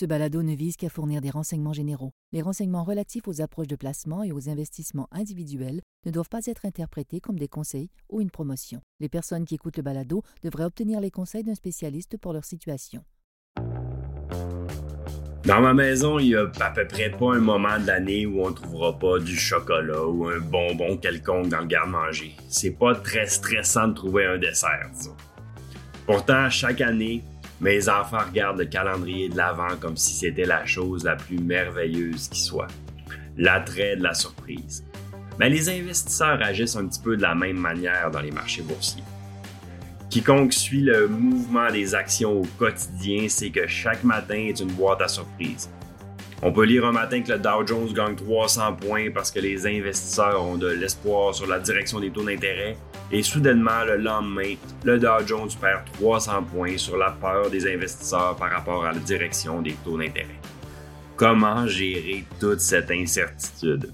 Ce balado ne vise qu'à fournir des renseignements généraux. Les renseignements relatifs aux approches de placement et aux investissements individuels ne doivent pas être interprétés comme des conseils ou une promotion. Les personnes qui écoutent le balado devraient obtenir les conseils d'un spécialiste pour leur situation. Dans ma maison, il y a à peu près pas un moment de où on ne trouvera pas du chocolat ou un bonbon quelconque dans le garde-manger. C'est pas très stressant de trouver un dessert. Pourtant, chaque année, mes enfants regardent le calendrier de l'Avent comme si c'était la chose la plus merveilleuse qui soit. L'attrait de la surprise. Mais les investisseurs agissent un petit peu de la même manière dans les marchés boursiers. Quiconque suit le mouvement des actions au quotidien sait que chaque matin est une boîte à surprises. On peut lire un matin que le Dow Jones gagne 300 points parce que les investisseurs ont de l'espoir sur la direction des taux d'intérêt et soudainement, le lendemain, le Dow Jones perd 300 points sur la peur des investisseurs par rapport à la direction des taux d'intérêt. Comment gérer toute cette incertitude?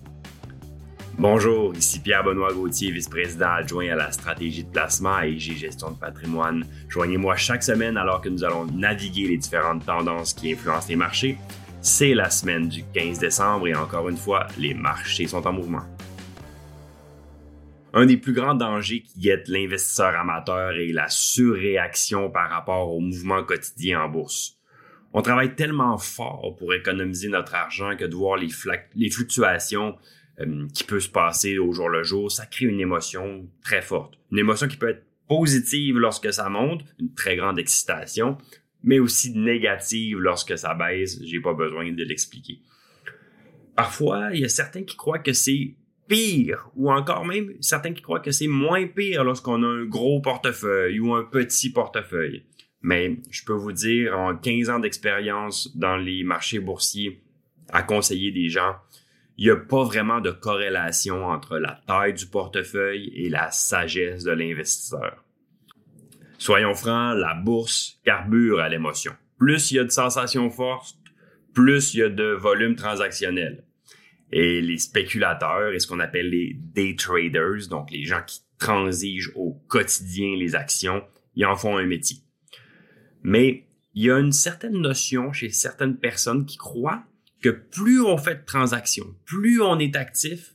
Bonjour, ici Pierre-Benoît Gauthier, vice-président adjoint à la stratégie de placement à IG Gestion de patrimoine. Joignez-moi chaque semaine alors que nous allons naviguer les différentes tendances qui influencent les marchés c'est la semaine du 15 décembre et encore une fois, les marchés sont en mouvement. Un des plus grands dangers qui guette l'investisseur amateur est la surréaction par rapport au mouvement quotidien en bourse. On travaille tellement fort pour économiser notre argent que de voir les, fluctuations euh, qui peuvent se passer au jour le jour, ça crée une émotion très forte. Une émotion qui peut être positive lorsque ça monte, une très grande excitation, mais aussi négative lorsque ça baisse. J'ai pas besoin de l'expliquer. Parfois, il y a certains qui croient que c'est pire, ou encore même certains qui croient que c'est moins pire lorsqu'on a un gros portefeuille ou un petit portefeuille. Mais je peux vous dire, en 15 ans d'expérience dans les marchés boursiers, à conseiller des gens, il n'y a pas vraiment de corrélation entre la taille du portefeuille et la sagesse de l'investisseur. Soyons francs, la bourse carbure à l'émotion. Plus il y a de sensations fortes, plus il y a de volume transactionnel. Et les spéculateurs et ce qu'on appelle les day traders, donc les gens qui transigent au quotidien les actions, ils en font un métier. Mais il y a une certaine notion chez certaines personnes qui croient que plus on fait de transactions, plus on est actif,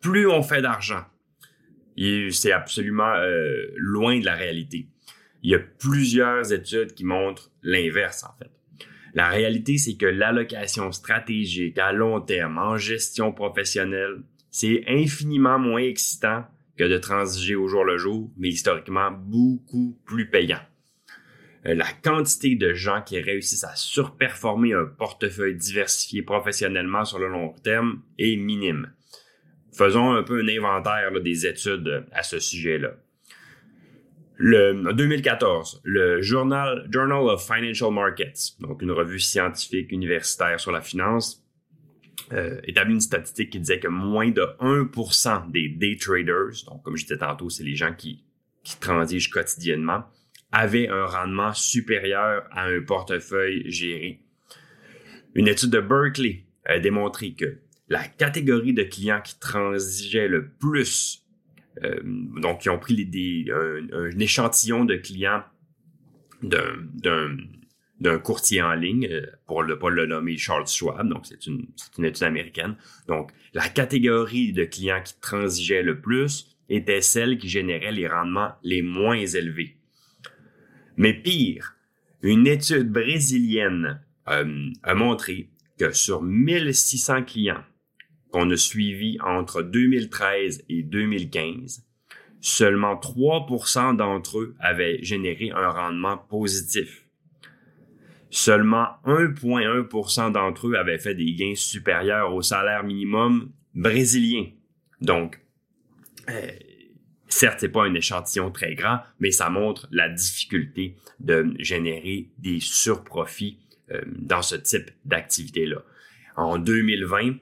plus on fait d'argent. C'est absolument euh, loin de la réalité. Il y a plusieurs études qui montrent l'inverse, en fait. La réalité, c'est que l'allocation stratégique à long terme en gestion professionnelle, c'est infiniment moins excitant que de transiger au jour le jour, mais historiquement beaucoup plus payant. Euh, la quantité de gens qui réussissent à surperformer un portefeuille diversifié professionnellement sur le long terme est minime. Faisons un peu un inventaire des études à ce sujet-là. Le, en 2014, le Journal, Journal of Financial Markets, donc une revue scientifique universitaire sur la finance, euh, établit une statistique qui disait que moins de 1% des day traders, donc comme je disais tantôt, c'est les gens qui, qui transigent quotidiennement, avaient un rendement supérieur à un portefeuille géré. Une étude de Berkeley a démontré que la catégorie de clients qui transigeaient le plus donc, ils ont pris un, échantillon de clients d'un courtier en ligne, euh, pour ne pas le nommer Charles Schwab, donc c'est une, une étude américaine. Donc, la catégorie de clients qui transigeaient le plus était celle qui générait les rendements les moins élevés. Mais pire, une étude brésilienne euh, a montré que sur 1600 clients qu'on a suivi entre 2013 et 2015, seulement 3% d'entre eux avaient généré un rendement positif. Seulement 1,1% d'entre eux avaient fait des gains supérieurs au salaire minimum brésilien. Donc, euh, certes, c'est pas un échantillon très grand, mais ça montre la difficulté de générer des surprofits euh, dans ce type d'activité-là. En 2020,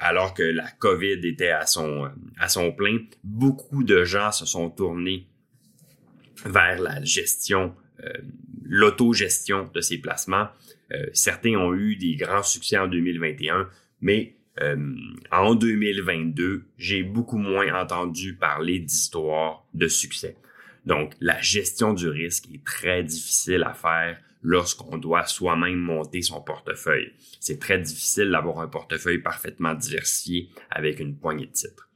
alors que la COVID était à son, à son plein, beaucoup de gens se sont tournés vers la gestion, euh, l'autogestion de ces placements. Euh, certains ont eu des grands succès en 2021, mais euh, en 2022, j'ai beaucoup moins entendu parler d'histoires de succès. Donc, la gestion du risque est très difficile à faire lorsqu'on doit soi-même monter son portefeuille. C'est très difficile d'avoir un portefeuille parfaitement diversifié avec une poignée de titres.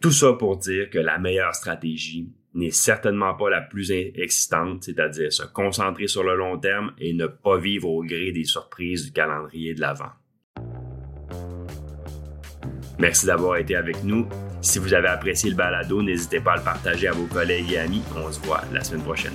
Tout ça pour dire que la meilleure stratégie n'est certainement pas la plus excitante, c'est-à-dire se concentrer sur le long terme et ne pas vivre au gré des surprises du calendrier de l'avant. Merci d'avoir été avec nous. Si vous avez apprécié le balado, n'hésitez pas à le partager à vos collègues et amis. On se voit la semaine prochaine.